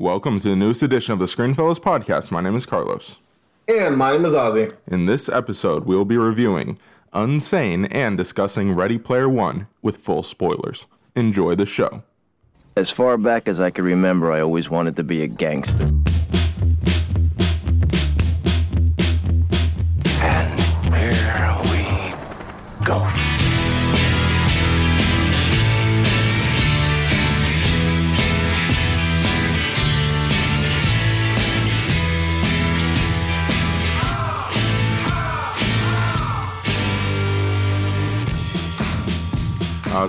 Welcome to the newest edition of the Screenfellows podcast. My name is Carlos. And my name is Ozzy. In this episode, we will be reviewing Unsane and discussing Ready Player One with full spoilers. Enjoy the show. As far back as I can remember, I always wanted to be a gangster.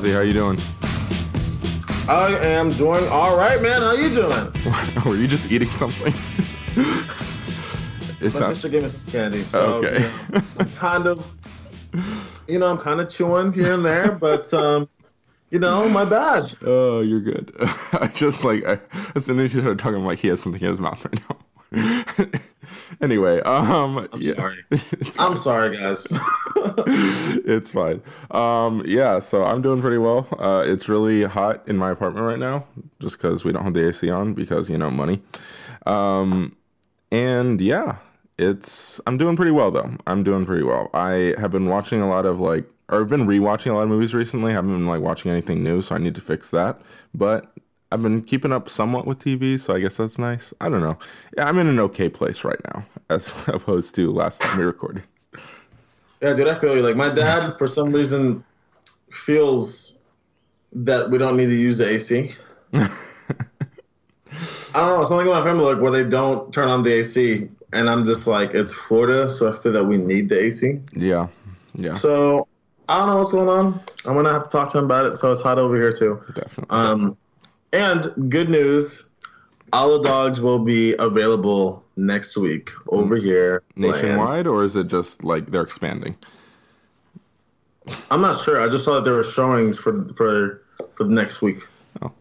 Ozzy, how you doing? I am doing all right, man. How you doing? Were you just eating something? It's My sister gave me some candy, so Okay. you know, I'm kind of, you know, I'm kind of chewing here and there, but um, you know, my bad. Oh, you're good. I just like I, as soon as you started talking, I'm like he has something in his mouth right now. Anyway, um, I'm yeah. sorry. I'm sorry, guys. it's fine. Um, yeah, so I'm doing pretty well. Uh, it's really hot in my apartment right now, just because we don't have the AC on because you know money. Um, and yeah, it's I'm doing pretty well though. I'm doing pretty well. I have been watching a lot of like, or I've been rewatching a lot of movies recently. I haven't been like watching anything new, so I need to fix that. But I've been keeping up somewhat with TV, so I guess that's nice. I don't know. Yeah, I'm in an okay place right now, as opposed to last time we recorded. yeah, dude, I feel you. Like my dad, for some reason, feels that we don't need to use the AC. I don't know. Something in my family like where they don't turn on the AC, and I'm just like, it's Florida, so I feel that we need the AC. Yeah, yeah. So I don't know what's going on. I'm gonna have to talk to him about it. So it's hot over here too. Definitely. Um, and good news, all the dogs will be available next week over mm. here. Nationwide, or is it just like they're expanding? I'm not sure. I just saw that there were showings for for for the next week. Oh.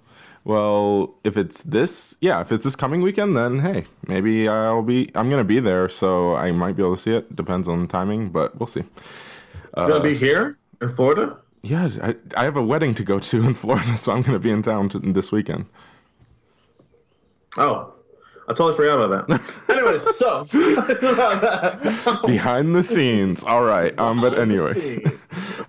Well, if it's this, yeah, if it's this coming weekend, then hey, maybe I'll be. I'm gonna be there, so I might be able to see it. Depends on the timing, but we'll see. You're gonna be uh, here in Florida. Yeah, I, I have a wedding to go to in Florida, so I'm gonna be in town to, this weekend. Oh, I totally forgot about that. anyway, so Behind the scenes, all right. Um, but anyway.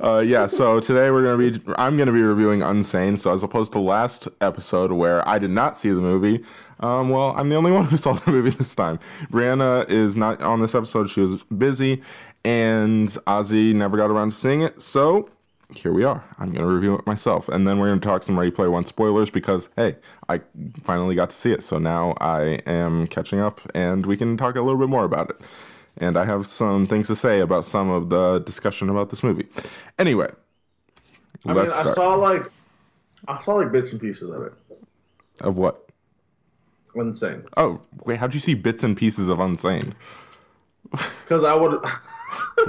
Uh, yeah, so today we're gonna be I'm gonna be reviewing Unsane. So as opposed to last episode where I did not see the movie, um, well, I'm the only one who saw the movie this time. Brianna is not on this episode; she was busy, and Ozzy never got around to seeing it. So here we are. I'm gonna review it myself, and then we're gonna talk some Ready Player One spoilers because hey, I finally got to see it, so now I am catching up, and we can talk a little bit more about it and I have some things to say about some of the discussion about this movie. Anyway, I mean, I start. saw like I saw like bits and pieces of it. Of what? Insane. Oh, wait, how'd you see bits and pieces of Unsane? Because I would.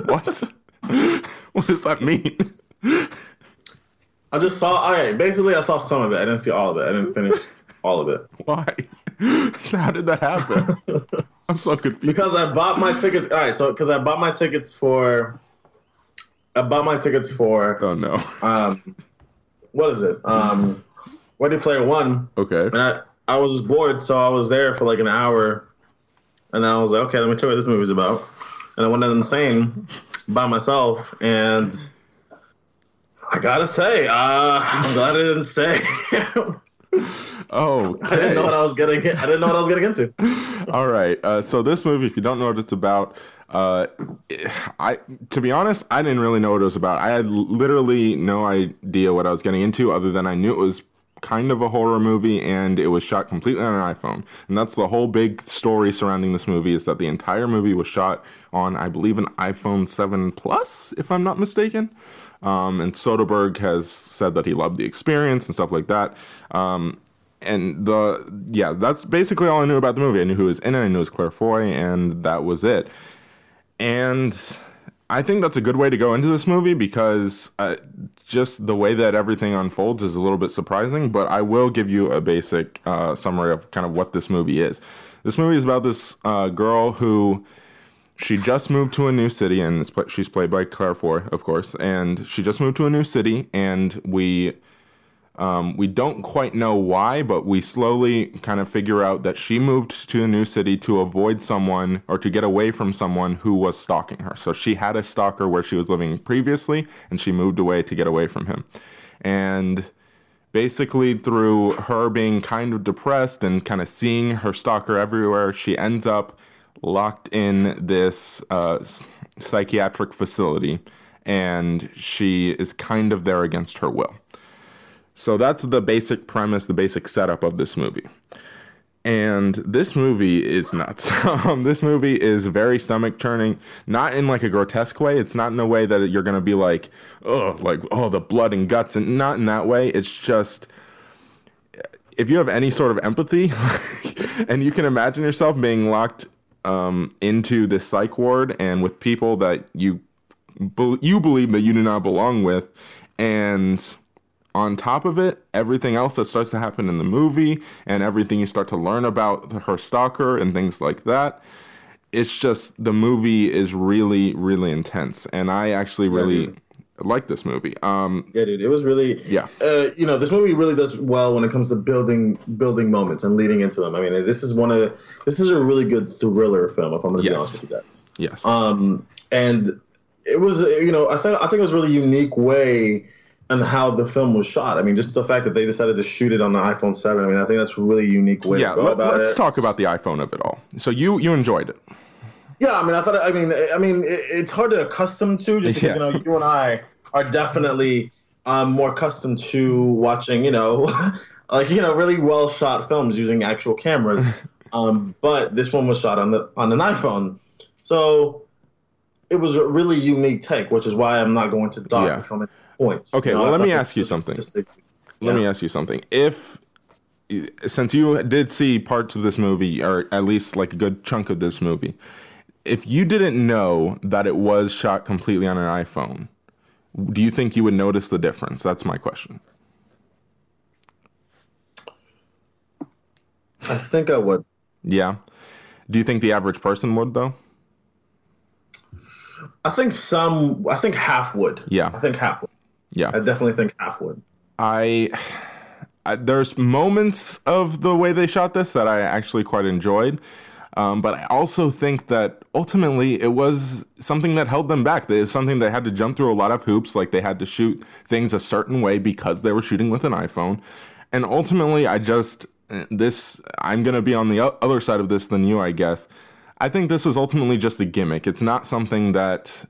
What? what does that mean? I just saw. Okay, basically, I saw some of it. I didn't see all of it. I didn't finish all of it Why? How did that happen? I'm so confused. because I bought my tickets. All right, so because I bought my tickets for, I bought my tickets for oh no. um, what is it? Um, Ready Player One, Okay. and I I was bored, so I was there for like an hour, and I was like, okay, let me tell you what this movie's about, and I went to the insane by myself, and I gotta say, uh, I'm glad I didn't say. Oh, I didn't know what I was getting. I didn't know what I was getting into. All right. Uh, so this movie, if you don't know what it's about, uh, I to be honest, I didn't really know what it was about. I had literally no idea what I was getting into, other than I knew it was kind of a horror movie and it was shot completely on an iPhone. And that's the whole big story surrounding this movie is that the entire movie was shot on, I believe, an iPhone 7 Plus, if I'm not mistaken. Um, and Soderbergh has said that he loved the experience and stuff like that. Um, and the yeah, that's basically all I knew about the movie. I knew who was in it. I knew it was Claire Foy, and that was it. And I think that's a good way to go into this movie because uh, just the way that everything unfolds is a little bit surprising. But I will give you a basic uh, summary of kind of what this movie is. This movie is about this uh, girl who she just moved to a new city, and she's played by Claire Foy, of course. And she just moved to a new city, and we Um, we don't quite know why, but we slowly kind of figure out that she moved to a new city to avoid someone or to get away from someone who was stalking her. So she had a stalker where she was living previously, and she moved away to get away from him. And basically, through her being kind of depressed and kind of seeing her stalker everywhere, she ends up locked in this uh, psychiatric facility, and she is kind of there against her will. So that's the basic premise, the basic setup of this movie. And this movie is nuts. this movie is very stomach churning, not in like a grotesque way. It's not in a way that you're gonna be like, oh, like oh, the blood and guts, and not in that way. It's just if you have any sort of empathy, and you can imagine yourself being locked um, into this psych ward and with people that you be- you believe that you do not belong with, and on top of it, everything else that starts to happen in the movie and everything you start to learn about her stalker and things like that. It's just the movie is really, really intense, and I actually really. Like this movie. Um, Yeah, dude, it was really Yeah. Uh, you know, this movie really does well when it comes to building building moments and leading into them. I mean, this is one of this is a really good thriller film. If I'm going to Yes. be honest with you guys. yes, Um, and it was, you know, I think I think it was a really unique way and how the film was shot. I mean, just the fact that they decided to shoot it on the iPhone Seven. I mean, I think that's a really unique way yeah. to go Let, about us it. talk about the iPhone of it all. So you you enjoyed it, Yeah, I mean, I thought. I mean, I mean, it, it's hard to accustom to just because Yeah. you know you and I are definitely um, more accustomed to watching, you know, like you know, really well shot films using actual cameras. um, but this one was shot on the on an iPhone, so it was a really unique take, which is why I'm not going to dock Yeah. film points. Okay, You know, well, let me ask you something. a- Let me ask you something. If since you did see parts of this movie, or at least like a good chunk of this movie, if you didn't know that it was shot completely on an iPhone, do you think you would notice the difference? That's my question. I think I would. Yeah. Do you think the average person would though? I think some. I think half would. Yeah. I think half would. Yeah. I definitely think half would. I, I there's moments of the way they shot this that I actually quite enjoyed. Um, but I also think that ultimately it was something that held them back. It's something they had to jump through a lot of hoops. Like they had to shoot things a certain way because they were shooting with an iPhone. And ultimately, I just this I'm gonna be on the other side of this than you, I guess. I think this is ultimately just a gimmick. It's not something that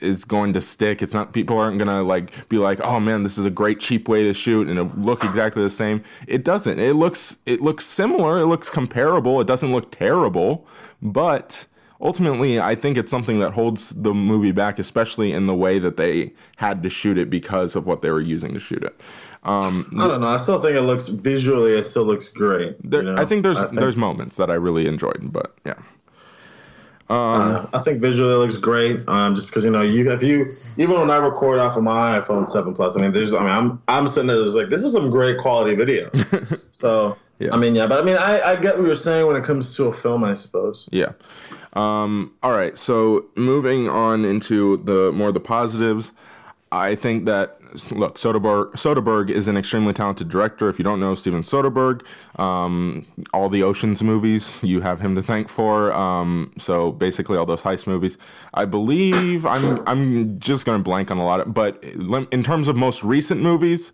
is going to stick. It's not people aren't gonna like be like, oh man, this is a great cheap way to shoot and it look exactly the same. It doesn't. It looks it looks similar. It looks comparable. It doesn't look terrible, but ultimately, I think it's something that holds the movie back, especially in the way that they had to shoot it because of what they were using to shoot it. Um, I don't know. I still think it looks visually. It still looks great. there, you know? I think there's I think, there's moments that I really enjoyed, but yeah. Uh, I think visually it looks great. Um, just because you know, you if you even when I record off of my iPhone Seven Plus, I mean, there's I mean, I'm I'm sitting there like this is some great quality video. so Yeah. I mean, yeah, but I mean, I I get what you're saying when it comes to a film, I suppose. Yeah. Um, all right. So moving on into the more the positives, I think that look Soderbergh Soderbergh is an extremely talented director. If you don't know Steven Soderbergh, um, all the Ocean's movies you have him to thank for. Um, so basically all those heist movies. I believe I'm I'm just going to blank on a lot of, but in terms of most recent movies.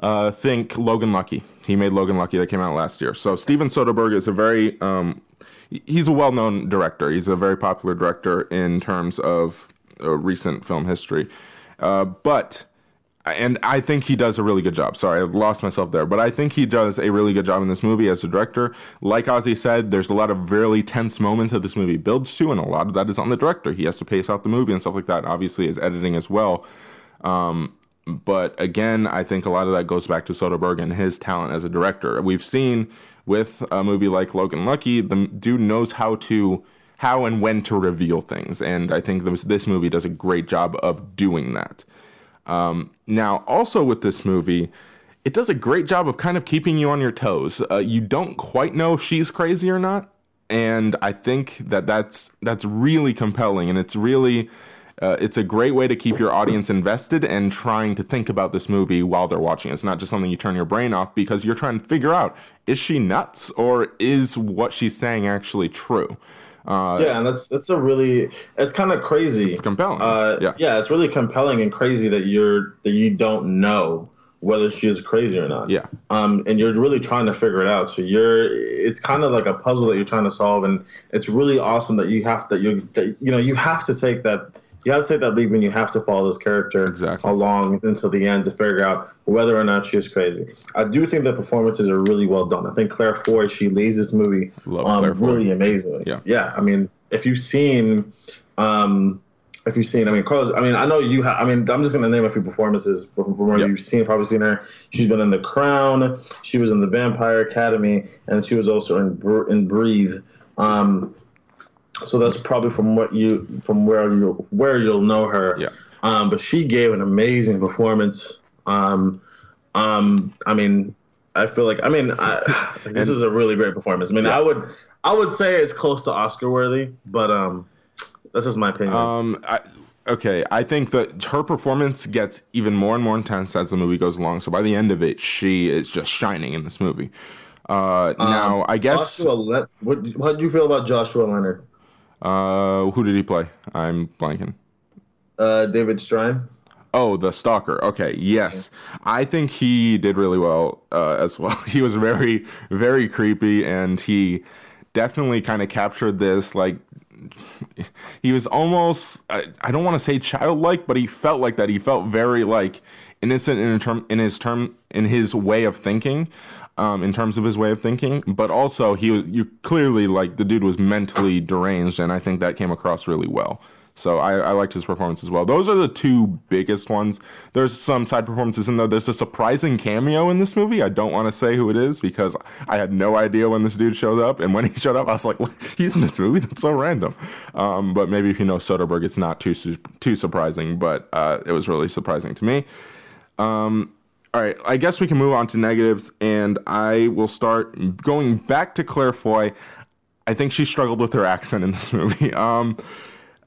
Uh, think Logan Lucky. He made Logan Lucky that came out last year. So Steven Soderbergh is a very um, he's a well-known director. He's a very popular director in terms of uh, recent film history. Uh, but and I think he does a really good job. Sorry, I lost myself there, but I think he does a really good job in this movie as a director. Like Ozzy said, there's a lot of really tense moments that this movie builds to, and a lot of that is on the director. He has to pace out the movie and stuff like that. Obviously, his editing as well. Um, but again, I think a lot of that goes back to Soderbergh and his talent as a director. We've seen with a movie like Logan Lucky, the dude knows how to how and when to reveal things, and I think this this movie does a great job of doing that. Um, now, also with this movie, it does a great job of kind of keeping you on your toes. Uh, you don't quite know if she's crazy or not, and I think that that's that's really compelling, and it's really uh, it's a great way to keep your audience invested and trying to think about this movie while they're watching. It's not just something you turn your brain off because you're trying to figure out is she nuts or is what she's saying actually true? Uh, yeah, and that's that's a really it's kind of crazy. It's compelling. Uh, Yeah. yeah, it's really compelling and crazy that you're that you don't know whether she is crazy or not. Yeah. Um, and you're really trying to figure it out. So you're it's kind of like a puzzle that you're trying to solve, and it's really awesome that you have to you that, you know you have to take that. You have to take that leap and you have to follow this character Exactly. along until the end to figure out whether or not she is crazy. I do think the performances are really well done. I think Claire Foy, she leads this movie um, really amazingly. Yeah. Yeah. I mean, if you've seen, um, if you've seen, I mean, Carlos, I mean, I know you have, I mean, I'm just going to name a few performances from from where Yeah. you've seen, probably seen her. She's been in The Crown. She was in The Vampire Academy, and she was also in, Br- in Breathe. Um, so that's probably from what you, from where you, where you'll know her. Yeah. Um, but she gave an amazing performance. Um, um, I mean, I feel like I mean, I, this is a really great performance. I mean, I would I would say it's close to Oscar worthy, but um, that's just my opinion. Um, I, okay, I think that her performance gets even more and more intense as the movie goes along. So by the end of it, she is just shining in this movie. Uh, now I guess Joshua, Le- what how do you feel about Joshua Leonard? Uh, who did he play? I'm blanking. Uh, David Strine. Oh, the stalker. Okay, yes, I think he did really well uh, as well. He was very, very creepy, and he definitely kind of captured this. Like, he was almost I, I don't want to say childlike, but he felt like that. He felt very like innocent in term in his term in his way of thinking. Um, in terms of his way of thinking, but also he was you clearly like the dude was mentally deranged, and I think that came across really well. So I, I liked his performance as well. Those are the two biggest ones. There's some side performances in there. There's a surprising cameo in this movie. I don't want to say who it is because I had no idea when this dude showed up. And when he showed up, I was like, he's in this movie? That's so random. Um, but maybe if you know Soderbergh, it's not too too surprising. But uh, it was really surprising to me. Um, all right, I guess we can move on to negatives, and I will start going back to Claire Foy. I think she struggled with her accent in this movie. Um,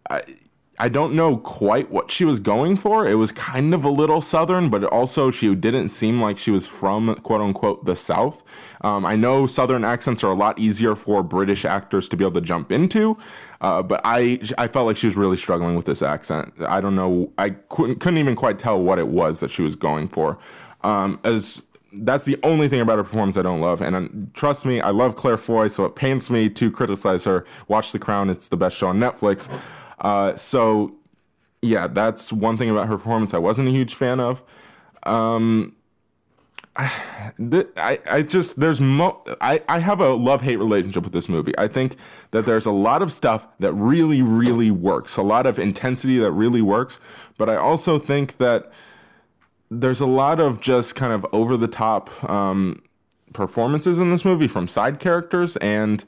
I, I don't know quite what she was going for. It was kind of a little southern, but also she didn't seem like she was from quote unquote the South. Um, I know southern accents are a lot easier for British actors to be able to jump into, uh, but I I felt like she was really struggling with this accent. I don't know. I couldn't couldn't even quite tell what it was that she was going for. Um, as that's the only thing about her performance I don't love. And um, trust me, I love Claire Foy, so it pains me to criticize her. Watch The Crown; it's the best show on Netflix. Uh, so, yeah, that's one thing about her performance I wasn't a huge fan of. Um, I, I just there's mo I, I have a love hate relationship with this movie. I think that there's a lot of stuff that really really works, a lot of intensity that really works, but I also think that there's a lot of just kind of over the top um, performances in this movie from side characters and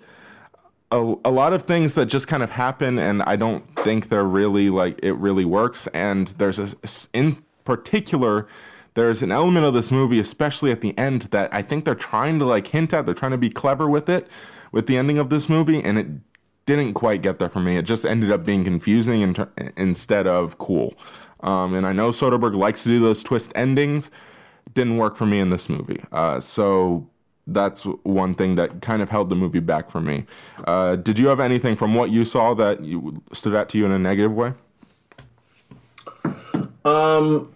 a, a lot of things that just kind of happen and I don't think they're really like it really works. And there's a in particular there's an element of this movie especially at the end that I think they're trying to like hint at. They're trying to be clever with it with the ending of this movie and it didn't quite get there for me. It just ended up being confusing in ter- instead of cool um, and I know Soderbergh likes to do those twist endings didn't work for me in this movie uh, so that's one thing that kind of held the movie back for me. Uh, did you have anything from what you saw that you, stood out to you in a negative way? Um,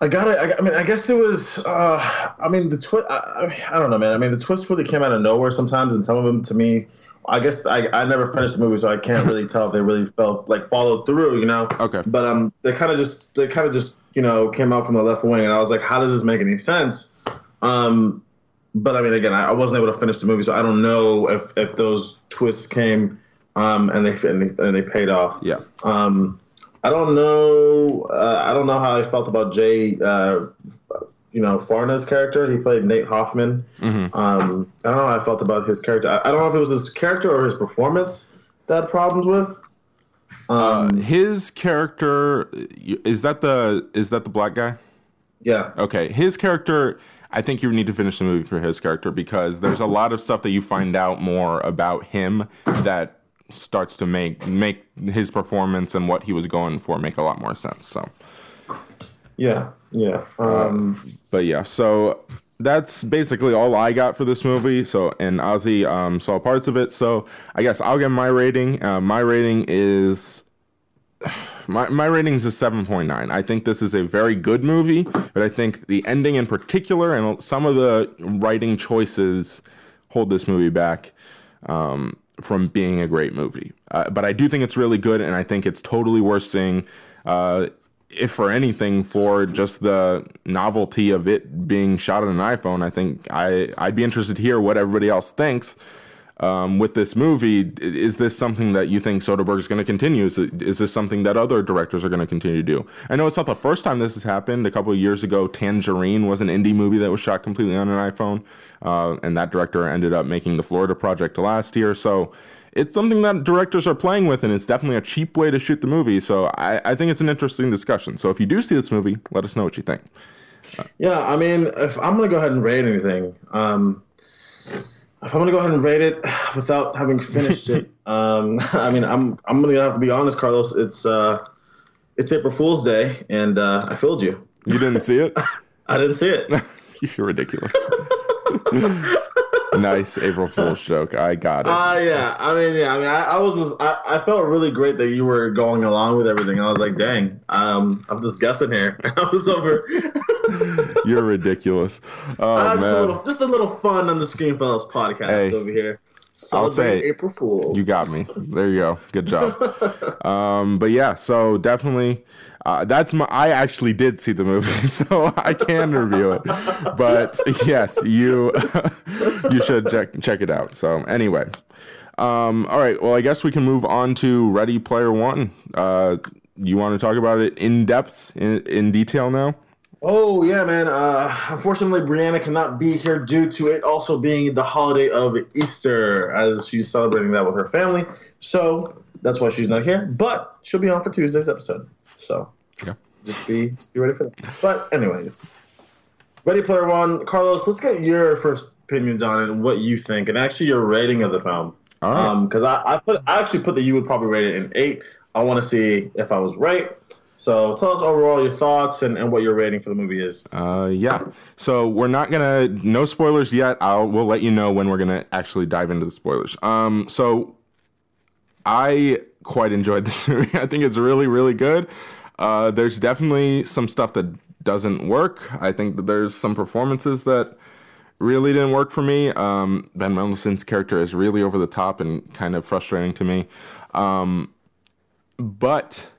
I got it. I, mean, I guess it was. Uh, I mean, the twist. I, I, I don't know, man. I mean, the twist really came out of nowhere sometimes, and some of them to me. I guess I, I never finished the movie, so I can't really tell if they really felt like followed through, you know. Okay. But um, they kind of just they kind of just you know came out from the left wing, and I was like, how does this make any sense? Um, but I mean, again, I, I wasn't able to finish the movie, so I don't know if if those twists came um and they and they, and they paid off. Yeah. Um, I don't know. Uh, I don't know how I felt about Jay. Uh, you know, Farna's character. He played Nate Hoffman. Um, I don't know how I felt about his character. I, I don't know if it was his character or his performance that I had problems with. Um, His character is that the is that the black guy? yeah. Okay, his character. I think you need to finish the movie for his character because there's a lot of stuff that you find out more about him that starts to make make his performance and what he was going for make a lot more sense. So. Yeah, yeah. Um, but yeah, so that's basically all I got for this movie. So and Ozzy um, saw parts of it. So I guess I'll give my rating. Uh, my rating is my my rating is a seven point nine. I think this is a very good movie, but I think the ending in particular and some of the writing choices hold this movie back. Um, from being a great movie, uh, but I do think it's really good, and I think it's totally worth seeing. Uh, if for anything, for just the novelty of it being shot on an iPhone, I think I I'd be interested to hear what everybody else thinks. Um, with this movie, is this something that you think Soderbergh is going to continue? Is, it, is this something that other directors are going to continue to do? I know it's not the first time this has happened. A couple of years ago, Tangerine was an indie movie that was shot completely on an iPhone, uh, and that director ended up making the Florida Project last year. So it's something that directors are playing with, and it's definitely a cheap way to shoot the movie. So I, I think it's an interesting discussion. So if you do see this movie, let us know what you think. Yeah, I mean, if I'm gonna go ahead and rate anything, um, if I'm gonna go ahead and rate it without having finished it, um, I mean, I'm I'm gonna have to be honest, Carlos. It's uh, it's April Fool's Day, and uh, I fooled you. You didn't see it? I didn't see it. You're ridiculous. Nice April Fool's joke. I got it. Uh, yeah. I mean, yeah. I mean, I, I was just, I, I felt really great that you were going along with everything. I was like, dang, um, I'm just guessing here. I was over. You're ridiculous. Oh Uh, just, a little, just a little fun on the Screen Fellows podcast Hey, over here. I'll say April Fools. You got me. There you go. Good job. um, but yeah, so definitely, uh, that's my. I actually did see the movie, so I can review it. But yes, you you should check check it out. So anyway, um, all right. Well, I guess we can move on to Ready Player One. Uh, you want to talk about it in depth, in, in detail now? Oh yeah, man. Uh, unfortunately, Brianna cannot be here due to it also being the holiday of Easter, as she's celebrating that with her family. So that's why she's not here. But she'll be on for Tuesday's episode. So Yeah. just be just be ready for that. But anyways, Ready Player One, Carlos. Let's get your first opinions on it and what you think, and actually your rating of the film. All right. Um, because I, I put I actually put that you would probably rate it an eight. I want to see if I was right. So tell us overall your thoughts and, and what your rating for the movie is. Uh, yeah. So we're not gonna no spoilers yet. I'll we'll let you know when we're gonna actually dive into the spoilers. Um, so I quite enjoyed this movie. I think it's really really good. Uh, there's definitely some stuff that doesn't work. I think that there's some performances that really didn't work for me. Um, ben Mendelsohn's character is really over the top and kind of frustrating to me. Um, but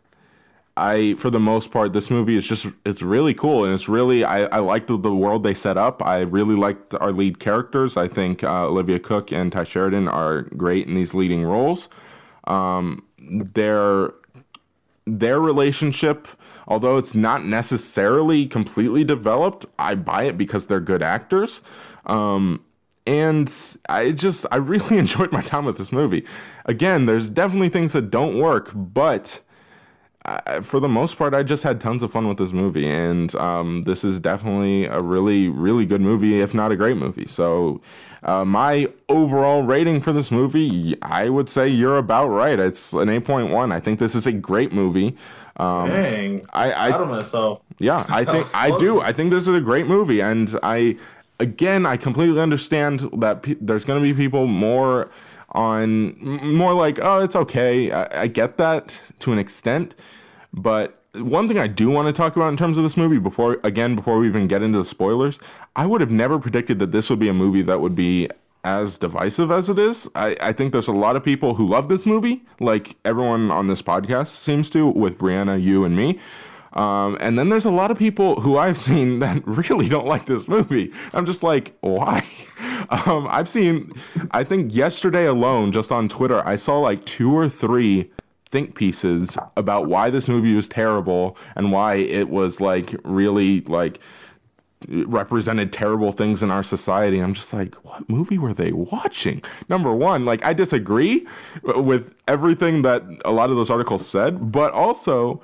I, for the most part, this movie is just it's really cool and it's really I, I like the, the world they set up. I really liked our lead characters. I think uh, Olivia Cooke and Tye Sheridan are great in these leading roles. Um, their their relationship, although it's not necessarily completely developed, I buy it because they're good actors. Um, and I just I really enjoyed my time with this movie. Again, there's definitely things that don't work, but I, for the most part, I just had tons of fun with this movie, and um, this is definitely a really, really good movie, if not a great movie. So, uh, my overall rating for this movie, I would say you're about right. It's an 8.1. I think this is a great movie. Um, Dang, I, out I of myself. yeah, I think I do. I think this is a great movie, and I, again, I completely understand that pe- there's going to be people more on more like, oh, it's okay. I, I get that to an extent, but one thing I do want to talk about in terms of this movie before, again, before we even get into the spoilers, I would have never predicted that this would be a movie that would be as divisive as it is. I, I think there's a lot of people who love this movie, like everyone on this podcast seems to, with Brianna, you, and me. Um, and then there's a lot of people who I've seen that really don't like this movie. I'm just like, why? Um, I've seen, I think yesterday alone, just on Twitter, I saw like two or three think pieces about why this movie was terrible and why it was like really like represented terrible things in our society. I'm just like, what movie were they watching? Number one, like I disagree with everything that a lot of those articles said, but also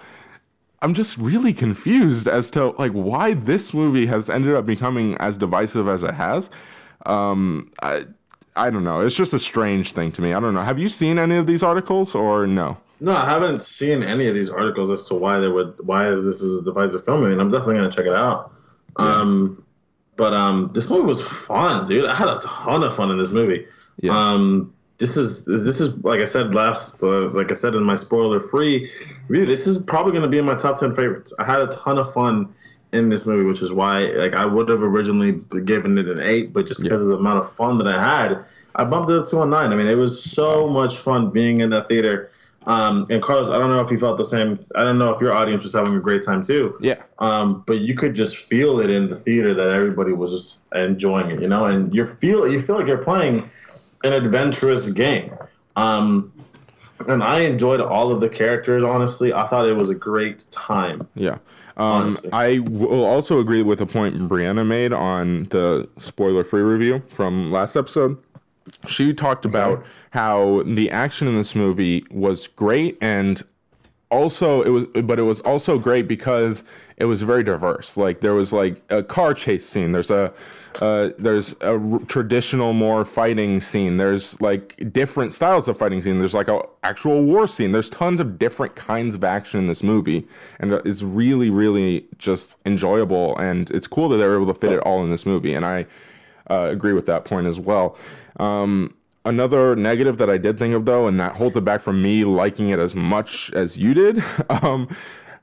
I'm just really confused as to like why this movie has ended up becoming as divisive as it has. Um, I, I don't know. It's just a strange thing to me. I don't know. Have you seen any of these articles or no? No, I haven't seen any of these articles as to why they would why is this is a divisive film. I mean, I'm definitely gonna check it out. Um, but um, this movie was fun, dude. I had a ton of fun in this movie. Yeah. Um, this is this is like I said last, uh, like I said in my spoiler free review. This is probably gonna be in my top ten favorites. I had a ton of fun in this movie, which is why like I would have originally given it an eight, but just because of the amount of fun that I had, I bumped it to a nine. I mean, it was so much fun being in that theater. Um, and Carlos, I don't know if you felt the same. I don't know if your audience was having a great time too. Yeah. Um, but you could just feel it in the theater that everybody was just enjoying it, you know, and you feel you feel like you're playing an adventurous game. Um, and I enjoyed all of the characters. Honestly, I thought it was a great time. Yeah. Um, I will also agree with a point Brianna made on the spoiler free review from last episode. She talked about how the action in this movie was great and also it was but it was also great because it was very diverse like there was like a car chase scene there's a uh, there's a r- traditional more fighting scene. There's like different styles of fighting scene. There's like a actual war scene. There's tons of different kinds of action in this movie and it's really really just enjoyable and it's cool that they're able to fit it all in this movie and i uh, agree with that point as well. Um, another negative that I did think of though, and that holds it back from me liking it as much as you did, um,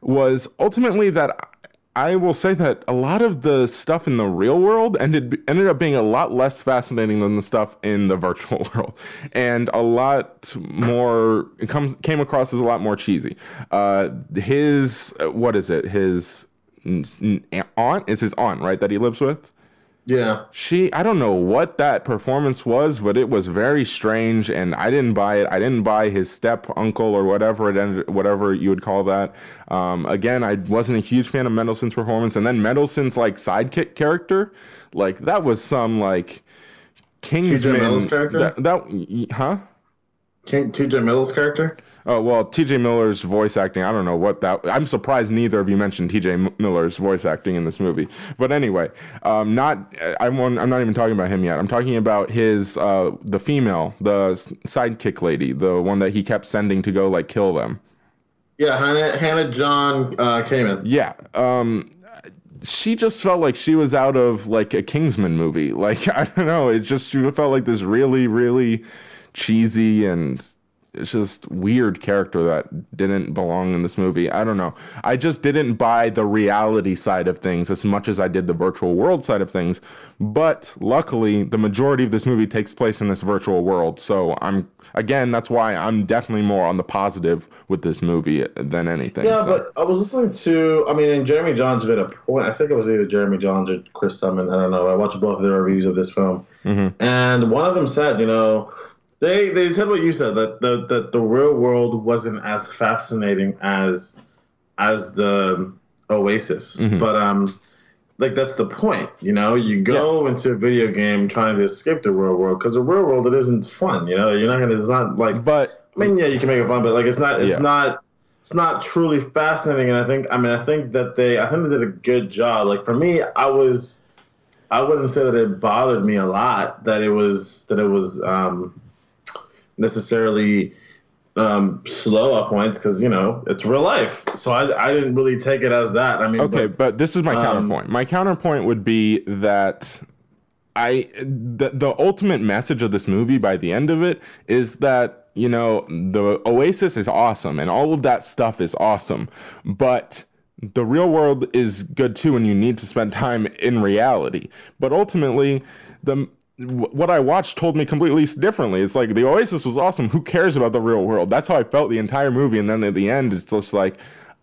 was ultimately that I will say that a lot of the stuff in the real world ended ended up being a lot less fascinating than the stuff in the virtual world, and a lot more it comes came across as a lot more cheesy. Uh, his uh, what is it? His aunt is his aunt, right? That he lives with Yeah. she i don't know what that performance was but it was very strange and i didn't buy it i didn't buy his step uncle or whatever it ended whatever you would call that um, again i wasn't a huge fan of mendelsohn's performance and then mendelsohn's like sidekick character like that was some like kingsman Miller's character? that, that huh King TJ Miller's character. Oh well, T.J. Miller's voice acting. I don't know what that. I'm surprised neither of you mentioned T.J. Miller's voice acting in this movie. But anyway, um, not. I'm. on- I'm not even talking about him yet. I'm talking about his. Uh, the female, the sidekick lady, the one that he kept sending to go like kill them. Yeah, Hannah, Hannah John uh, Kamen. Yeah. Um, she just felt like she was out of like a Kingsman movie. Like I don't know. It just she felt like this really, really cheesy and just weird character that didn't belong in this movie. I don't know. I just didn't buy the reality side of things as much as I did the virtual world side of things. But luckily, the majority of this movie takes place in this virtual world. So I'm again, that's why I'm definitely more on the positive with this movie than anything. Yeah, so. but I was listening to. I mean, Jeremy Jahns made a point. I think it was either Jeremy Jahns or Chris Summon. I don't know. I watched both of their reviews of this film, mm-hmm. and one of them said, you know, they they said what you said that the that the real world wasn't as fascinating as as the Oasis, but um. Like that's the point, you know. You go into a video game trying to escape the real world because the real world it isn't fun, you know. You're not gonna. It's not like but I mean, yeah, you can make it fun, but like it's not it's Yeah. not it's not truly fascinating. And I think I mean I think that they I think they did a good job. Like for me, I was I wouldn't say that it bothered me a lot that it was that it was um, necessarily um, slow at points because you know it's real life. So I I didn't really take it as that. I mean, Okay, but- but, this is my um, counterpoint. My counterpoint would be that I the, the ultimate message of this movie by the end of it is that you know the Oasis is awesome and all of that stuff is awesome, but the real world is good too, and you need to spend time in reality. But ultimately, the what I watched told me completely differently. It's like the Oasis was awesome. Who cares about the real world? That's how I felt the entire movie. And then at the end, it's just like,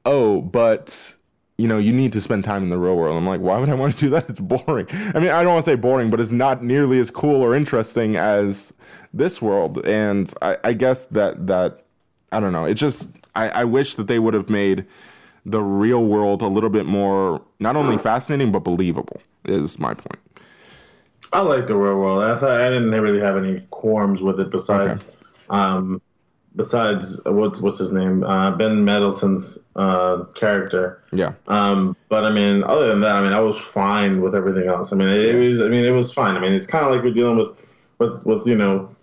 oh, but you know, you need to spend time in the real world. I'm like, why would I want to do that? It's boring. I mean, I don't want to say boring, but it's not nearly as cool or interesting as this world. And I, I guess that that I don't know. It just I, I wish that they would have made the real world a little bit more not only fascinating but believable. Is my point. I like the real world. I thought I didn't really have any qualms with it besides, um, besides what's what's his name, uh, Ben Mendelsohn's uh, character. Yeah. Um, but I mean, other than that, I mean, I was fine with everything else. I mean, it, was. I mean, it was fine. I mean, it's kind of like we're dealing with with with you know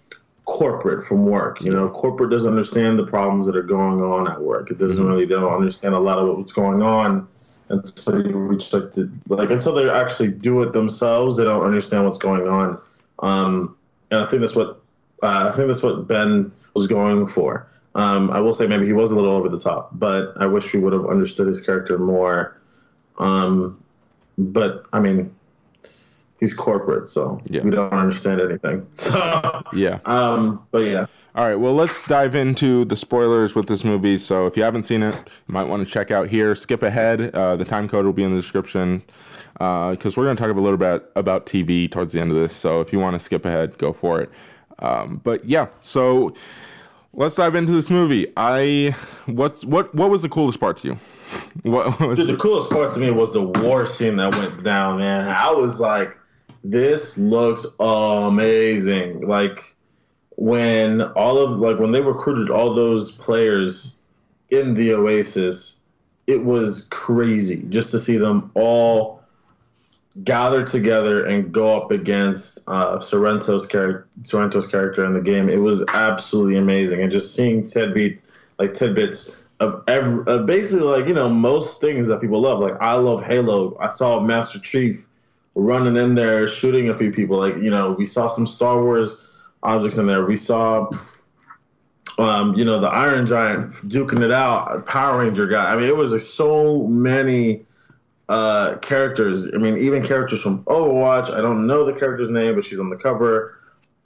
corporate from work. You know, corporate doesn't understand the problems that are going on at work. It doesn't really they don't understand a lot of what's going on until you reach like the like until they actually do it themselves. They don't understand what's going on. Um, and I think that's what uh, I think that's what Ben was going for. Um, I will say maybe he was a little over the top, but I wish we would have understood his character more. Um, but I mean, he's corporate, so Yeah. we don't understand anything. So, Yeah. um, but yeah, All right, well, let's dive into the spoilers with this movie. So, if you haven't seen it, you might want to check out here. Skip ahead. Uh, the time code will be in the description because we're going to talk a little bit about TV towards the end of this. So, if you want to skip ahead, go for it. Um, but yeah, so let's dive into this movie. I what's what what was the coolest part to you? What was Dude, the coolest part to me was the war scene that went down, man. I was like, this looks amazing. Like when all of like when they recruited all those players in the Oasis, it was crazy just to see them all gather together and go up against uh, Sorrento's character, Sorrento's character in the game. It was absolutely amazing, and just seeing tidbits like tidbits of every basically like you know most things that people love. Like I love Halo. I saw Master Chief running in there shooting a few people. Like you know we saw some Star Wars objects in there. We saw. Um, you know the Iron Giant duking it out, Power Ranger guy. I mean, it was so many uh, characters. I mean, even characters from Overwatch. I don't know the character's name, but she's on the cover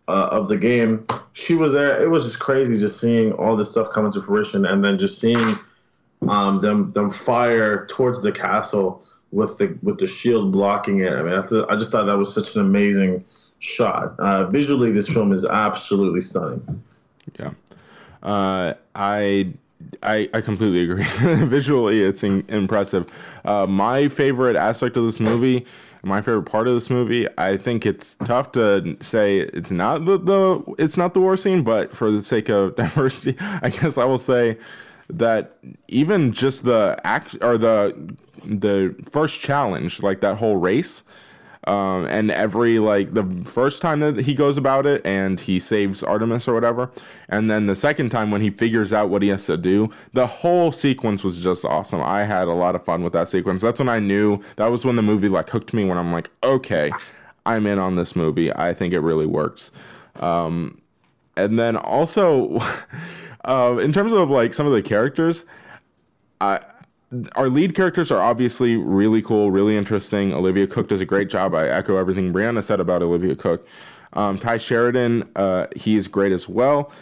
uh, of the game. She was there. It was just crazy just seeing all this stuff come into fruition, and then just seeing um, them them fire towards the castle with the with the shield blocking it. I mean, I, th- I just thought that was such an amazing shot. Uh, visually, this film is absolutely stunning. Yeah. Uh, I, I I completely agree. Visually, it's in, impressive. Uh, my favorite aspect of this movie, my favorite part of this movie, I think it's tough to say it's not the, the it's not the war scene, but for the sake of diversity, I guess I will say that even just the act or the the first challenge, like that whole race, um, and every like the first time that he goes about it and he saves Artemis or whatever, and then the second time when he figures out what he has to do, the whole sequence was just awesome. I had a lot of fun with that sequence. That's when I knew that was when the movie like hooked me. When I'm like, okay, I'm in on this movie. I think it really works. Um, and then also, uh, in terms of like some of the characters, I our lead characters are obviously really cool, really interesting. Olivia Cooke does a great job. I echo everything Brianna said about Olivia Cooke. Um, Tye Sheridan, uh, he is great as well.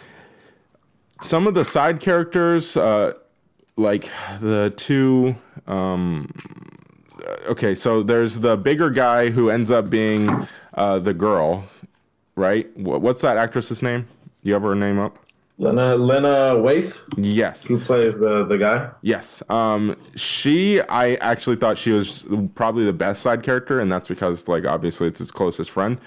Some of the side characters, uh, like the two. Um, okay, so there's the bigger guy who ends up being uh, the girl, right? What's that actress's name? You have her name up? Lena Lena Waithe, Yes. who plays the the guy. Yes. Um, she, I actually thought she was probably the best side character, and that's because, like, obviously it's his closest friend.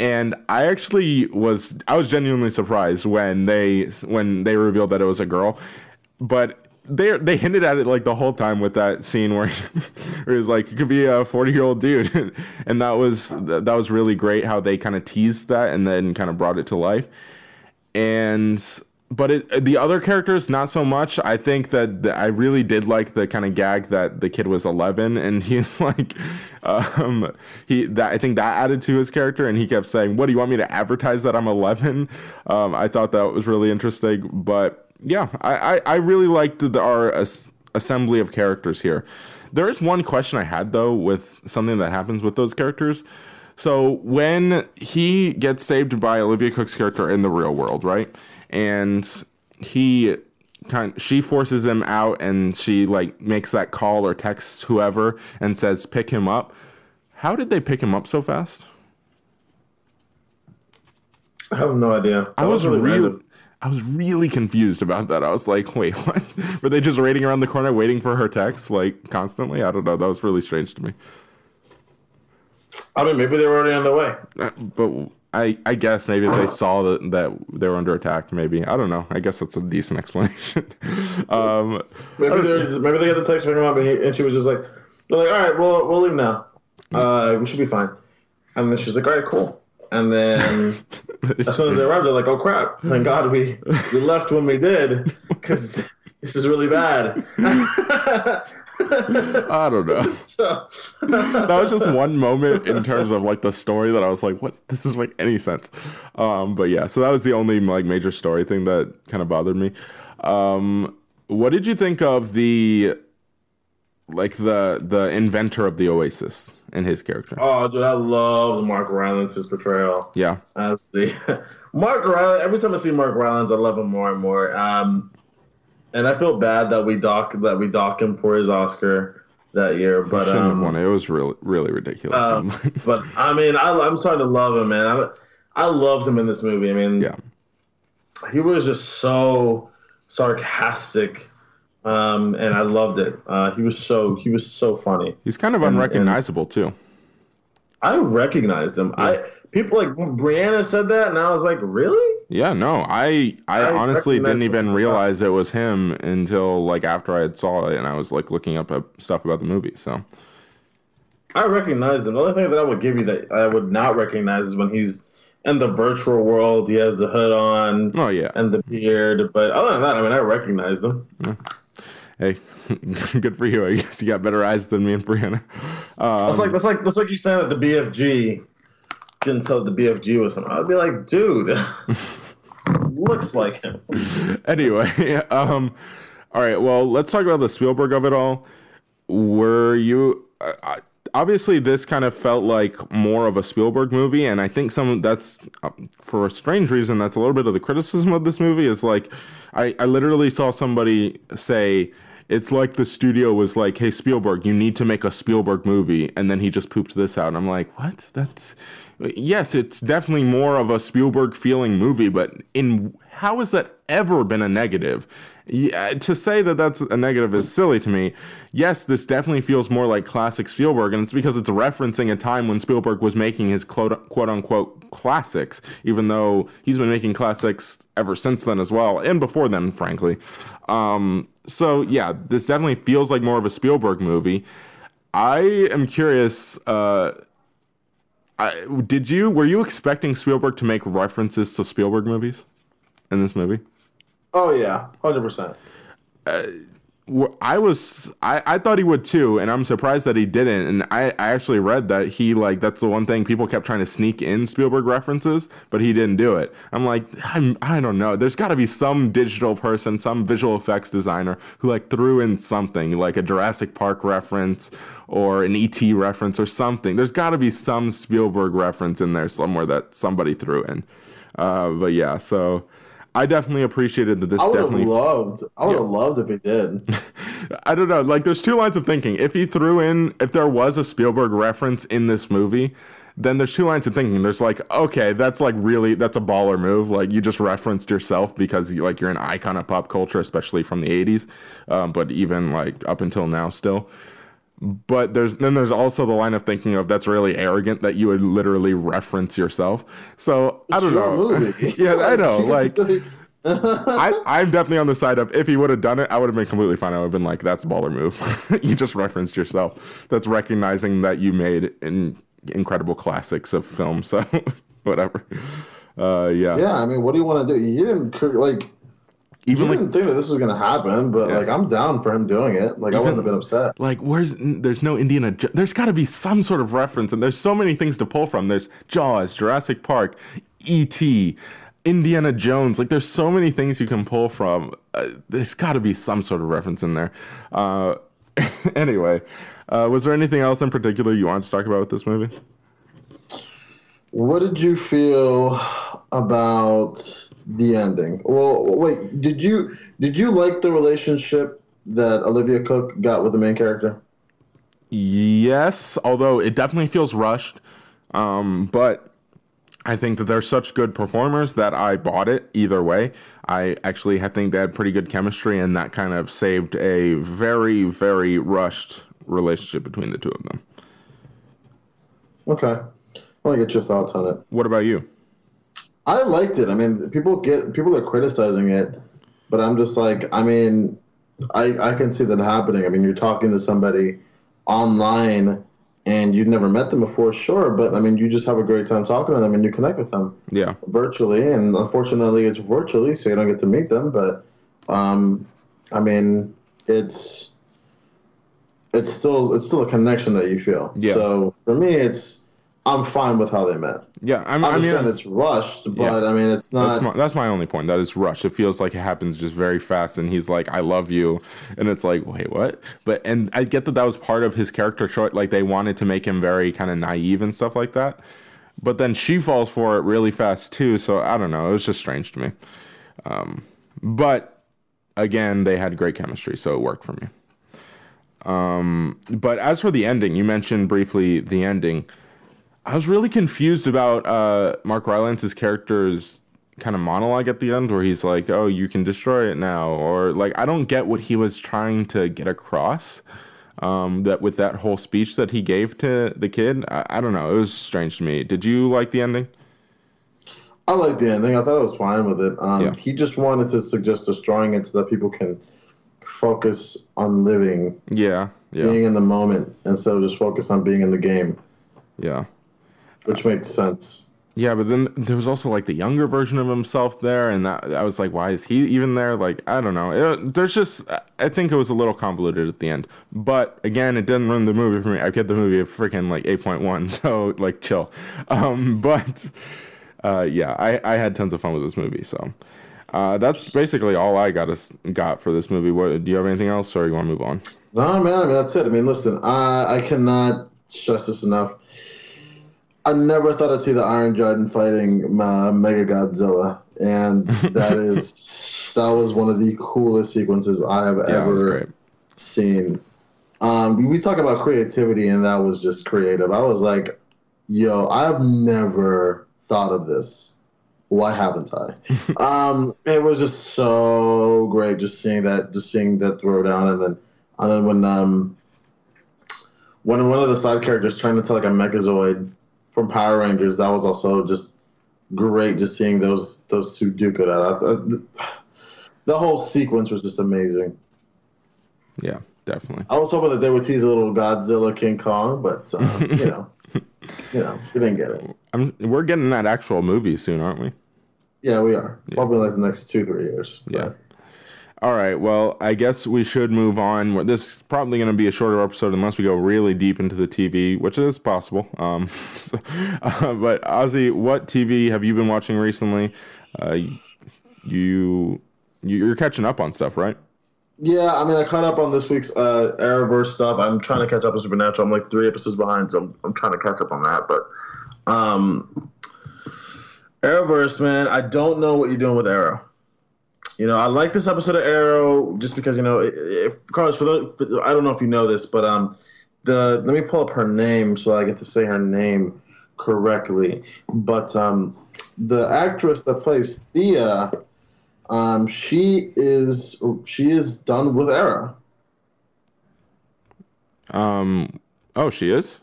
And I actually was, I was genuinely surprised when they when they revealed that it was a girl, but they they hinted at it like the whole time with that scene where, where it was like it could be a forty year old dude, and that was that was really great how they kind of teased that and then kind of brought it to life and but it, the other characters not so much. I think that the, i really did like the kind of gag that the kid was 11 and he's like um he that i think that added to his character and he kept saying what do you want me to advertise that i'm 11 um i thought that was really interesting but yeah i i, I really liked the, our as, assembly of characters here. There is one question i had though with something that happens with those characters. So when he gets saved by Olivia Cooke's character in the real world, right? And he kind she forces him out and she like makes that call or texts whoever and says pick him up. How did they pick him up so fast? I have no idea. That I was really really. I was really confused about that. I was like, wait, what? Were they just waiting around the corner waiting for her text like constantly? I don't know. That was really strange to me. I mean, maybe they were already on the way. Uh, but I I guess maybe they saw that that they were under attack. Maybe I don't know. I guess that's a decent explanation. um, Maybe they maybe they got the text from her mom, and, he, and she was just like, "They're like, all right, we'll we'll leave now. Uh, we should be fine." And then she's like, "All right, cool." And then as soon as they arrived, they're like, "Oh crap! Thank God we we left when we did, because this is really bad." I don't know. so, that was just one moment in terms of like the story that I was like, what? This doesn't make any sense. Um, but yeah, so that was the only like major story thing that kind of bothered me. Um, what did you think of the like the the inventor of the Oasis and his character? oh, dude, I love Mark Rylance's portrayal. Yeah, as the Mark Rylance. Every time I see Mark Rylance, I love him more and more. Um, and I feel bad that we dock that we dock him for his Oscar that year, but shouldn't have um, won it. It was really really ridiculous. um, but I mean, I, I'm starting to love him, man. I, I loved him in this movie. I mean, yeah, he was just so sarcastic, um, and I loved it. Uh, he was so he was so funny. he's kind of and- unrecognizable too. I recognized him. I people like Brianna said that, and I was like, really? Yeah, no, I I, I honestly didn't even realize it was him until like after I had saw it and I was like looking up uh, stuff about the movie. So I recognized him. The only thing that I would give you that I would not recognize is when he's in the virtual world. He has the hood on oh yeah, and the beard. But other than that, I mean, I recognized him. hey, good for you. I guess you got better eyes than me and Brianna. Um, That's like that's like that's like you saying that the BFG couldn't tell the BFG was him. I'd be like, dude, looks like him. anyway, um, all right. Well, let's talk about the Spielberg of it all. Were you uh, obviously this kind of felt like more of a Spielberg movie, and I think some that's uh, for a strange reason. That's a little bit of the criticism of this movie. Is like I, I literally saw somebody say. It's like the studio was like, "Hey Spielberg, you need to make a Spielberg movie," and then he just pooped this out. And I'm like, "What? That's yes, it's definitely more of a Spielberg feeling movie, but in how has that ever been a negative? Yeah, to say that that's a negative is silly to me. Yes, this definitely feels more like classic Spielberg, and it's because it's referencing a time when Spielberg was making his quote, quote unquote classics, even though he's been making classics ever since then as well, and before then, frankly. Um, so yeah, this definitely feels like more of a Spielberg movie. I am curious. Uh, I, did you were you expecting Spielberg to make references to Spielberg movies in this movie? Oh yeah, hundred percent. I was I, I thought he would too, and I'm surprised that he didn't. And I, I actually read that he like that's the one thing people kept trying to sneak in Spielberg references, but he didn't do it. I'm like I'm, I don't know. There's got to be some digital person, some visual effects designer who like threw in something like a Jurassic Park reference or an ET reference or something. There's got to be some Spielberg reference in there somewhere that somebody threw in. Uh, but yeah, so I definitely appreciated that this I would have definitely loved. I would have loved if he did. I don't know. Like, there's two lines of thinking. If he threw in, if there was a Spielberg reference in this movie, then there's two lines of thinking. There's like, okay, that's like really, that's a baller move. Like, you just referenced yourself because you, like you're an icon of pop culture, especially from the 80s, um, but even like up until now still. But there's then there's also the line of thinking of that's really arrogant that you would literally reference yourself. So I don't know. yeah, I know. Like I, I'm definitely on the side of if he would have done it, I would have been completely fine. I would have been like, that's a baller move. you just referenced yourself. That's recognizing that you made in, incredible classics of film. So whatever. Uh, yeah. yeah, I mean, what do you want to do? You didn't like. Even you like, didn't think that this was gonna happen, but Yeah. like, I'm down for him doing it. Like, I wouldn't have been upset. like, where's there's no Indiana? There's got to be some sort of reference, and there's so many things to pull from. There's Jaws, Jurassic Park, E.T., Indiana Jones. Like, there's so many things you can pull from. Uh, there's got to be some sort of reference in there. Uh, anyway, uh, was there anything else in particular you wanted to talk about with this movie? What did you feel about the ending? Well, wait, did you did you like the relationship that Olivia Cooke got with the main character? Yes, although it definitely feels rushed. Um, but I think that they're such good performers that I bought it either way. I actually I think they had pretty good chemistry, and that kind of saved a very, very rushed relationship between the two of them. Okay, want to get your thoughts on it. What about you? I liked it. I mean, people get people are criticizing it, but I'm just like, I mean, I I can see that happening. I mean, you're talking to somebody online and you've never met them before, sure, but I mean, you just have a great time talking to them and you connect with them Yeah. virtually, and unfortunately, it's virtually, so you don't get to meet them. But um, I mean, it's it's still it's still a connection that you feel. Yeah. So for me, it's I'm fine with how they met. Yeah. I'm, I I mean, it's rushed, but Yeah. I mean, it's That's not. my, that's my only point. That is rushed. It feels like it happens just very fast, and he's like, "I love you," and it's like, "Wait, what?" But and I get that that was part of his character choice. Like they wanted to make him very kind of naive and stuff like that. But then she falls for it really fast too. So I don't know. It was just strange to me. Um, but again, they had great chemistry, so it worked for me. Um, but as for the ending, you mentioned briefly the ending. I was really confused about uh, Mark Rylance's character's kind of monologue at the end, where he's like, "Oh, you can destroy it now," or like, I don't get what he was trying to get across. Um, that with that whole speech that he gave to the kid, I, I don't know. It was strange to me. Did you like the ending? I liked the ending. I thought I was fine with it. Um, Yeah. He just wanted to suggest destroying it so that people can focus on living, Yeah, yeah, being in the moment, instead of just focus on being in the game, yeah. Which makes sense. Yeah, but then there was also like the younger version of himself there, and that I was like, why is he even there? Like, I don't know. It, there's just, I think it was a little convoluted at the end. But again, it didn't ruin the movie for me. I get the movie a freaking like 8.1, so like chill. Um, but uh, yeah, I, I had tons of fun with this movie. So uh, that's basically all I got us got for this movie. What do you have anything else, or you want to move on? No, man. I mean, that's it. I mean, listen, I, I cannot stress this enough. I never thought I'd see the Iron Giant fighting uh, Mechagodzilla, and that is that was one of the coolest sequences I have Yeah, ever seen. Um, we- talk about creativity, and that was just creative. I was like, "Yo, I've never thought of this. Why haven't I?" um, it was just so great, just seeing that, just seeing that throw down, and then, and then when um, when one of the side characters turned into like a Megazord from Power Rangers, that was also just great. Just seeing those those two duke it out. The whole sequence was just amazing. Yeah, definitely. I was hoping that they would tease a little Godzilla King Kong, but um, you know, you know, we didn't get it. I'm, we're getting that actual movie soon, aren't we? Yeah, we are probably like the next two three years. Yeah. But All right. Well, I guess we should move on. This is probably going to be a shorter episode unless we go really deep into the TV, which is possible. Um, so, uh, but Ozzy, what TV have you been watching recently? Uh, you you're catching up on stuff, right? Yeah, I mean, I caught up on this week's uh, Arrowverse stuff. I'm trying to catch up on Supernatural. I'm like three episodes behind, so I'm, I'm trying to catch up on that. But um, Arrowverse, man, I don't know what you're doing with Arrow. You know, I like this episode of Arrow just because you know, if Carlos, for the, I don't know if you know this, but um, the let me pull up her name so I get to say her name correctly. But um, the actress that plays Thea, um, she is she is done with Arrow. Um. Oh, she is.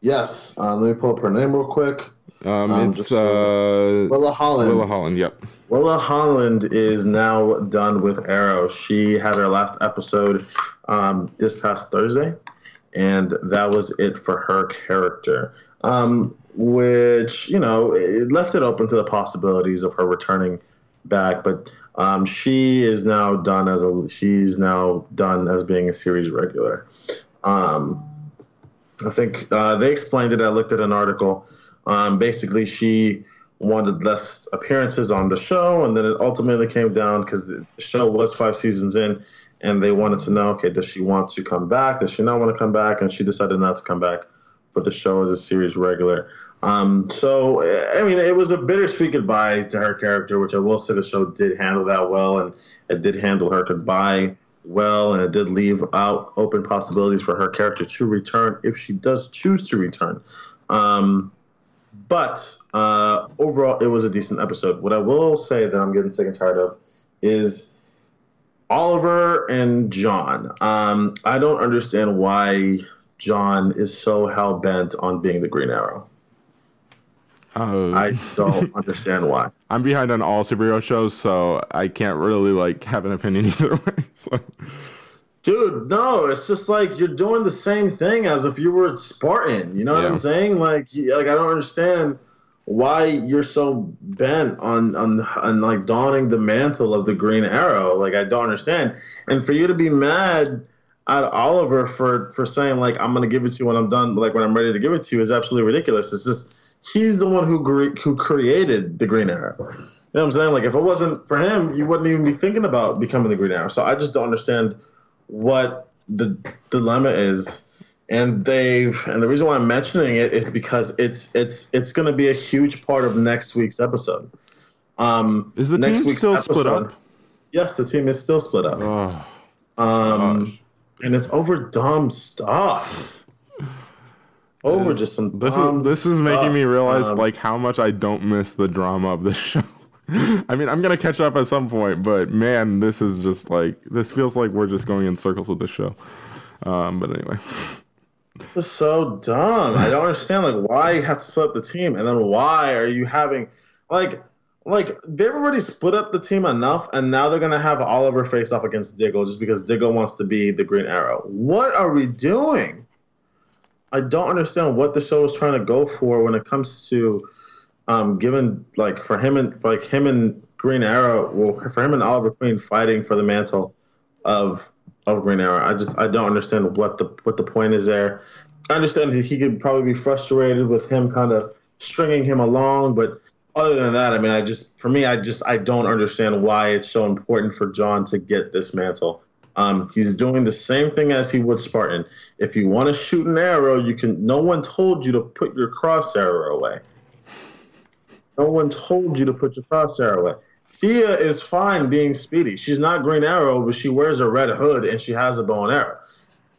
Yes. Uh, let me pull up her name real quick. Um. Um, it's uh. Willa Holland. Willa Holland. Yep. Willa Holland is now done with Arrow. She had her last episode um, this past Thursday, and that was it for her character. Um, which you know it left it open to the possibilities of her returning back, but um, she is now done as a she's now done as being a series regular. Um, I think uh, they explained it. I looked at an article. Um, basically, she wanted less appearances on the show, and then it ultimately came down because the show was five seasons in, and they wanted to know, okay, does she want to come back? Does she not want to come back? And she decided not to come back for the show as a series regular. Um, so, I mean, it was a bittersweet goodbye to her character, which I will say the show did handle that well, and it did handle her goodbye well, and it did leave out open possibilities for her character to return if she does choose to return. Um, but uh, overall, it was a decent episode. What I will say that I'm getting sick and tired of is Oliver and John. Um, I don't understand why John is so hell bent on being the Green Arrow. Uh, I don't understand why. I'm behind on all superhero shows, so I can't really like have an opinion either way. So. Dude, no, it's just like you're doing the same thing as if you were a Spartan. You know what I'm saying? Like, like I don't understand why you're so bent on on on like donning the mantle of the Green Arrow. Like, I don't understand. And for you to be mad at Oliver for for saying like I'm gonna give it to you when I'm done, like when I'm ready to give it to you, is absolutely ridiculous. It's just he's the one who gre- who created the Green Arrow. You know what I'm saying? Like, if it wasn't for him, you wouldn't even be thinking about becoming the Green Arrow. So I just don't understand what the dilemma is and they've and the reason why i'm mentioning it is because it's it's it's going to be a huge part of next week's episode um Is the next team still split up? yes the team is still split up Oh, um gosh. and it's over dumb stuff over just some This dumb is this is making me realize Um, like how much I don't miss the drama of this show. I mean, I'm gonna catch up at some point, but man, this is just like this feels like we're just going in circles with this show. Um, but anyway, It's so dumb. I don't understand like why you have to split up the team, and then why are you having like like they've already split up the team enough, and now they're gonna have Oliver face off against Diggle just because Diggle wants to be the Green Arrow. What are we doing? I don't understand what the show is trying to go for when it comes to um giving like for him and like him and Green Arrow, well, for him and Oliver Queen fighting for the mantle of of Green Arrow. I just I don't understand what the what the point is there. I understand that he could probably be frustrated with him kind of stringing him along, but other than that, I mean, I just for me, I just I don't understand why it's so important for John to get this mantle. Um, he's doing the same thing as he would Spartan. If you want to shoot an arrow, you can. No one told you to put your cross arrow away. No one told you to put your cross arrow away. Thea is fine being speedy. She's not Green Arrow, but she wears a red hood and she has a bow and arrow.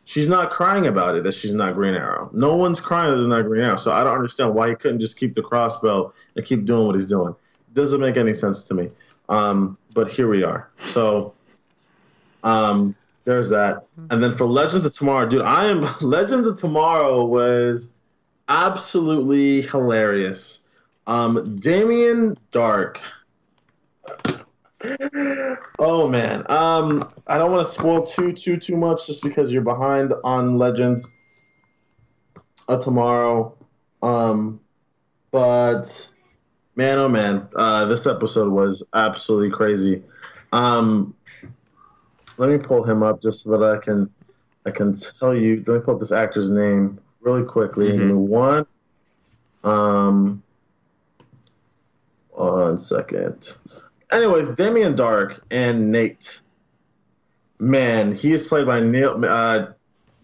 She's not crying about it that she's not Green Arrow. No one's crying that they're not Green Arrow. So I don't understand why he couldn't just keep the crossbow and keep doing what he's doing. Doesn't make any sense to me. Um, but here we are. So um, there's that. And then for Legends of Tomorrow, dude, I am Legends of Tomorrow was absolutely hilarious. Um, Damien Dark. Oh man, um, I don't want to spoil too too too much just because you're behind on Legends of Tomorrow. Um, but man, oh man, uh, this episode was absolutely crazy. Um, let me pull him up just so that I can I can tell you. Let me pull up this actor's name really quickly. Me one. Um, one second. Anyways, Damien Dark and Nate. Man, he is played by Neil. Uh,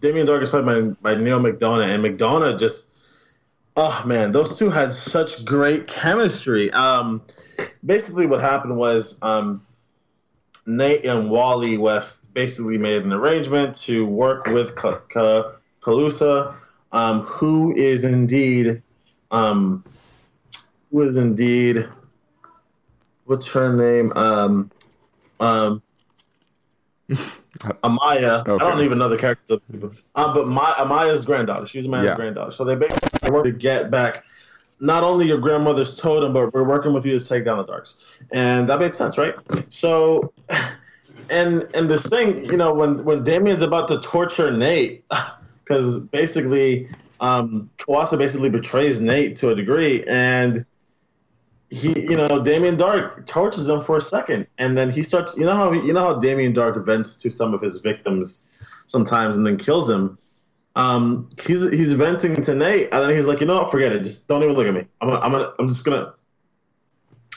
Damien Dark is played by, by Neil McDonough, and McDonough just. Oh man, those two had such great chemistry. Um, basically, what happened was um, Nate and Wally West basically made an arrangement to work with Ka- Ka- Kuasa, um, who is indeed, um, who is indeed, what's her name? Um, um, Amaya. I don't even know the characters of people. Um, but my Amaya's granddaughter. She's Amaya's Yeah. granddaughter. So they basically work to get back not only your grandmother's totem, but we're working with you to take down the darks. And that made sense, right? So and and this thing, you know, when when Damien's about to torture Nate, because basically um Kuasa basically betrays Nate to a degree, and he, you know, Damien Dark tortures him for a second, and then he starts. You know how you know how Damien Dark vents to some of his victims sometimes, and then kills him. Um, he's he's venting to Nate, and then he's like, you know what, forget it. Just don't even look at me. I'm gonna, I'm gonna, I'm just gonna.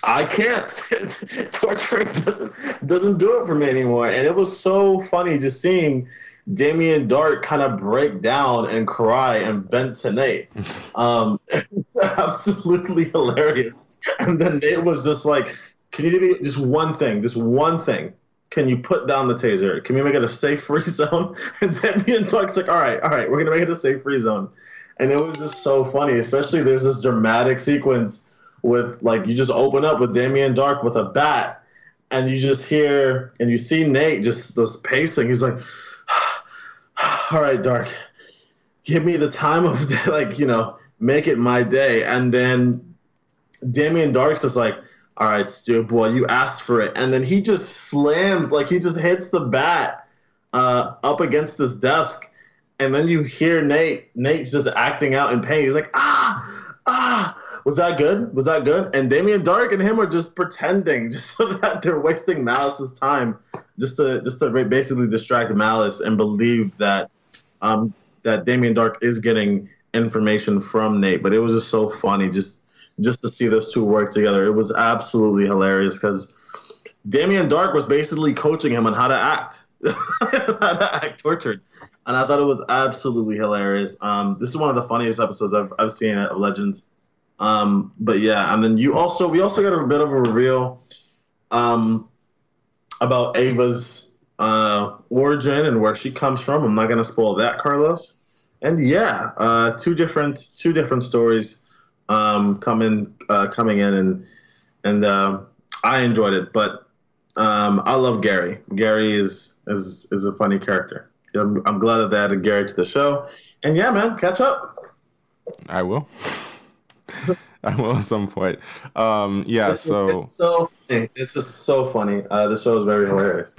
I can't. Torturing doesn't doesn't do it for me anymore, and it was so funny just seeing Damien Dark kind of break down and cry and bend to Nate. Um, it's absolutely hilarious. And then Nate was just like, "Can you do me just one thing? Just one thing? Can you put down the taser? Can we make it a safe free zone?" And Damien Dark's like, "All right, all right, we're gonna make it a safe free zone." And it was just so funny, especially there's this dramatic sequence with like you just open up with Damien Dark with a bat, and you just hear and you see Nate just this pacing. He's like, "All right, Dark, give me the time of day, like you know, make it my day." And then Damien Dark's just like, "All right, Stu boy, you asked for it," and then he just slams like he just hits the bat uh, up against this desk, and then you hear Nate. Nate's just acting out in pain. He's like, ah, ah. Was that good? Was that good? And Damien Dark and him are just pretending, just so that they're wasting Mallus's time, just to just to basically distract Malice and believe that um, that Damien Dark is getting information from Nate. But it was just so funny, just just to see those two work together. It was absolutely hilarious because Damien Dark was basically coaching him on how to act, how to act tortured, and I thought it was absolutely hilarious. Um, this is one of the funniest episodes I've I've seen of Legends. Um, but yeah, and then you also we also got a bit of a reveal um, about Ava's uh, origin and where she comes from. I'm not gonna spoil that, Carlos. And yeah, uh, two different two different stories um, coming uh, coming in, and and uh, I enjoyed it. But um, I love Gary. Gary is is is a funny character. I'm, I'm glad that they added Gary to the show. And yeah, man, catch up. I will. I will at some point. Um, yeah, It's, so it's so funny. It's just so funny. Uh, the show is very hilarious.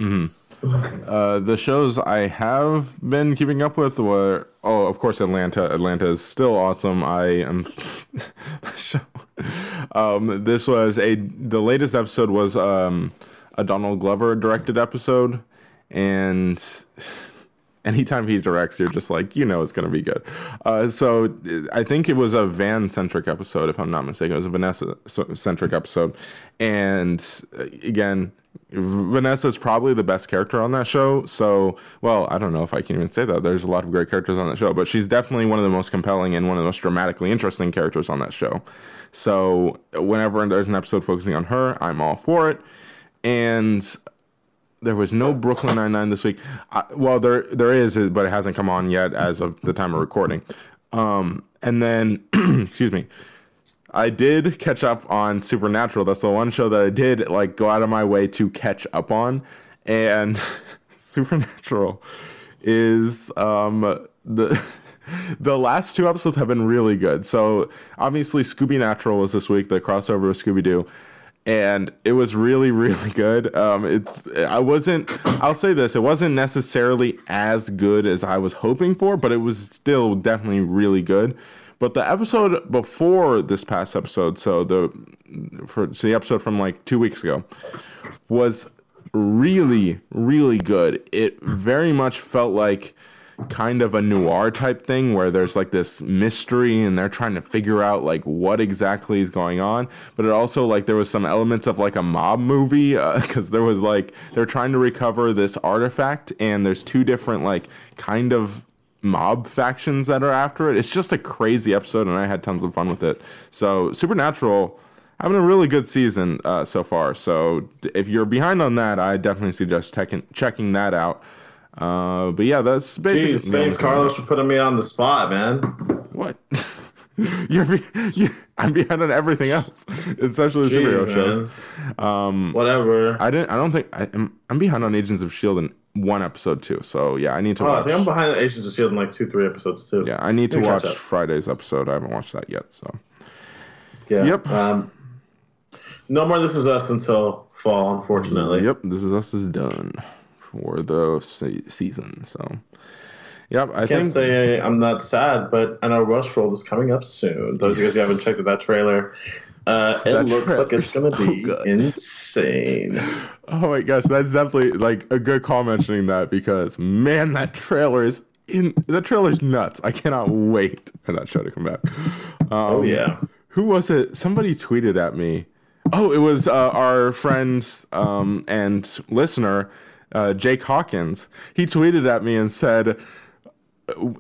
Uh, the shows I have been keeping up with were oh, of course, Atlanta. Atlanta is still awesome. I am. Um, this was a the latest episode was um, a Donald Glover directed episode, and anytime he directs, you're just like, you know, it's going to be good. Uh, so I think it was a Van centric episode, if I'm not mistaken. It was a Vanessa centric episode. And uh, again, Vanessa is probably the best character on that show. So, well, I don't know if I can even say that. There's a lot of great characters on that show, but she's definitely one of the most compelling and one of the most dramatically interesting characters on that show. So, whenever there's an episode focusing on her, I'm all for it. And there was no Brooklyn Nine Nine this week. I, well, there there is, but it hasn't come on yet as of the time of recording. Um, and then, excuse me, I did catch up on Supernatural. That's the one show that I did like go out of my way to catch up on, and Supernatural is um the. The last two episodes have been really good. So obviously, Scooby Natural was this week, the crossover with Scooby Doo and it was really really good um it's i wasn't i'll say this it wasn't necessarily as good as i was hoping for but it was still definitely really good but the episode before this past episode so the for so the episode from like two weeks ago was really really good. It very much felt like kind of a noir type thing where there's like this mystery and they're trying to figure out like what exactly is going on. But it also like there was some elements of like a mob movie uh, because there was like they're trying to recover this artifact and there's two different like kind of mob factions that are after it it's just a crazy episode and i had tons of fun with it so supernatural having a really good season uh, so far so if you're behind on that i definitely suggest checking checking that out uh, but yeah, that's basically. Jeez, thanks, Carlos, for putting me on the spot, man. What? you're, be- you I'm behind on everything else, especially the Jeez, superhero shows. Um, Whatever. I didn't. I don't think I, I'm. I'm behind on Agents of Shield in one episode too. So yeah, I need to Oh, I think I'm behind Agents of Shield in like two, three episodes too. yeah, I need to Let me catch watch. Friday's episode. I haven't watched that yet. So Yeah. Yep. Um, no more This Is Us until fall, unfortunately. yep, this is us is done for the se- season. So yep, I Can't think say I'm not sad, but I know Westworld is coming up soon. Those of you guys who haven't checked out that trailer, uh, it That looks like it's gonna so be good. insane. Oh my gosh, that's definitely like a good call mentioning that because man, that trailer is in that trailer's nuts. I cannot wait for that show to come back. Um, Oh, yeah. Who was it? Somebody tweeted at me. Oh, it was uh, our friend um, and listener, uh, Jake Hawkins. He tweeted at me and said,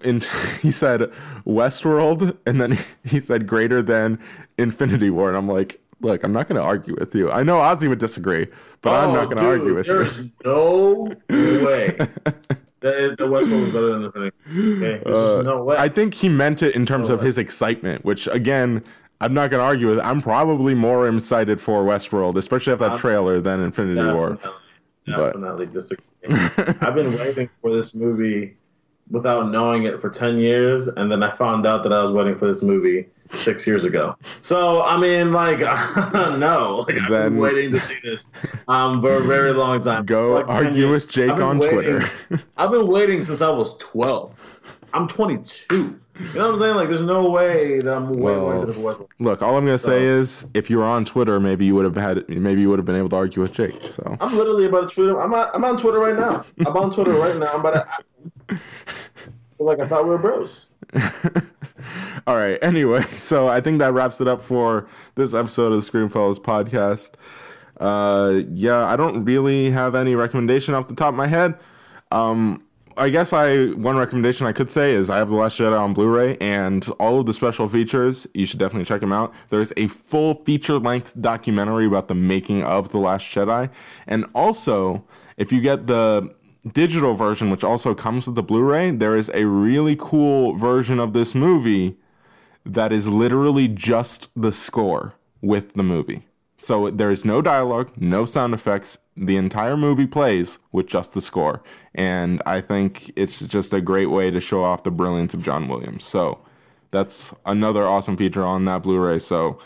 and he said Westworld, and then he said greater than Infinity War, and I'm like, look, I'm not going to argue with you. I know Ozzy would disagree, but I'm not going to Oh, argue with you. There's no way the Westworld was better than the thing. Okay? There's Uh, no way. I think he meant it in terms No of way. his excitement, which again, I'm not going to argue with. I'm probably more excited for Westworld, especially after that I'm- trailer than Infinity War. Definitely, definitely disagree. I've been waiting for this movie without knowing it for 10 years, and then I found out that I was waiting for this movie six years ago. So I mean, like, no, like I've Then- been waiting to see this um, for a very long time. Go like argue with Jake on waiting- Twitter. I've been waiting since I was 12. I'm 22. You know what I'm saying? Like, there's no way that I'm way more Well, Westworld. Look, all I'm gonna say is, if you were on Twitter, maybe you would have had, maybe you would have been able to argue with Jake. So I'm literally about to Twitter. I'm on, I'm on Twitter right now. I'm on Twitter right now. I'm about to. Like I thought we were bros. All right. Anyway, so I think that wraps it up for this episode of the Screenfellows podcast. Uh, yeah, I don't really have any recommendation off the top of my head. Um, I guess I one recommendation I could say is I have The Last Jedi on Blu-ray and all of the special features. You should definitely check them out. There's a full feature-length documentary about the making of The Last Jedi, and also if you get the digital version, which also comes with the Blu-ray, there is a really cool version of this movie that is literally just the score with the movie. So there is no dialogue, no sound effects. The entire movie plays with just the score. And I think it's just a great way to show off the brilliance of John Williams. So that's another awesome feature on that Blu ray. So,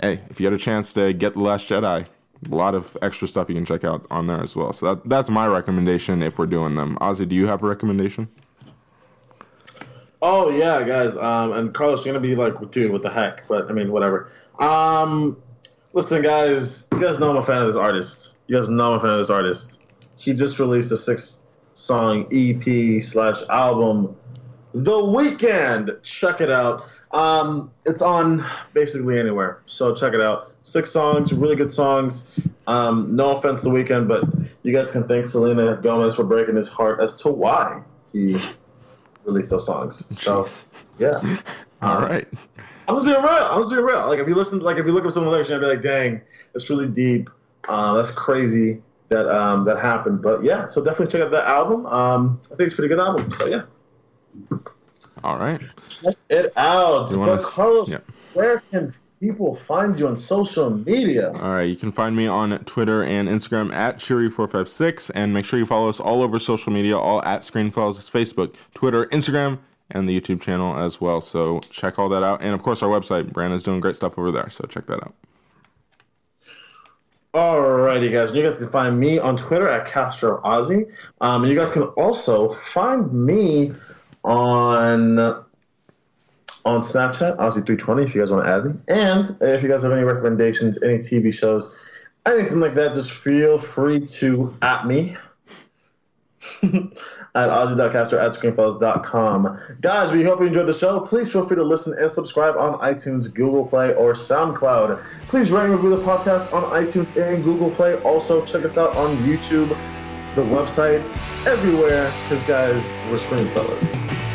hey, if you had a chance to get The Last Jedi, a lot of extra stuff you can check out on there as well. So that, that's my recommendation if we're doing them. Ozzy, do you have a recommendation? Oh yeah, guys. Um, and Carlos, you're gonna be like, dude, what the heck? But I mean, whatever. Um, listen, guys. You guys know I'm a fan of this artist. You guys know I'm a fan of this artist. He just released a six-song EP slash album, The Weeknd. Check it out. Um, it's on basically anywhere, so check it out. Six songs, really good songs. Um, no offense to Weeknd, but you guys can thank Selena Gomez for breaking his heart as to why he released those songs. So yeah, All right. I'm just being real. I'm just being real. Like if you listen, like if you look up some of the lyrics, you'll be like, dang, that's really deep. Uh, that's crazy that um, that happened. But yeah, so definitely check out that album. Um, I think it's a pretty good album. So yeah, All right. check it out. You wanna But Carlos, yeah. where can people find you on social media? All right, you can find me on Twitter and Instagram at Cheery456, and make sure you follow us all over social media, all at Screenfellows, It's Facebook, Twitter, Instagram, and the YouTube channel as well. So check all that out, and of course our website. Brandon's doing great stuff over there, so check that out. Alrighty, guys. You guys can find me on Twitter at Castro Ozzy. Um, and you guys can also find me on on Snapchat, Ozzy320, if you guys want to add me. And uh, if you guys have any recommendations, any TV shows, anything like that, just feel free to at me at ozzy.castro at screenfellows.com. Guys, we hope you enjoyed the show. Please feel free to listen and subscribe on iTunes, Google Play, or SoundCloud. Please rate and review the podcast on iTunes and Google Play. Also, check us out on YouTube, the website, everywhere, because, guys, we're Screenfellas.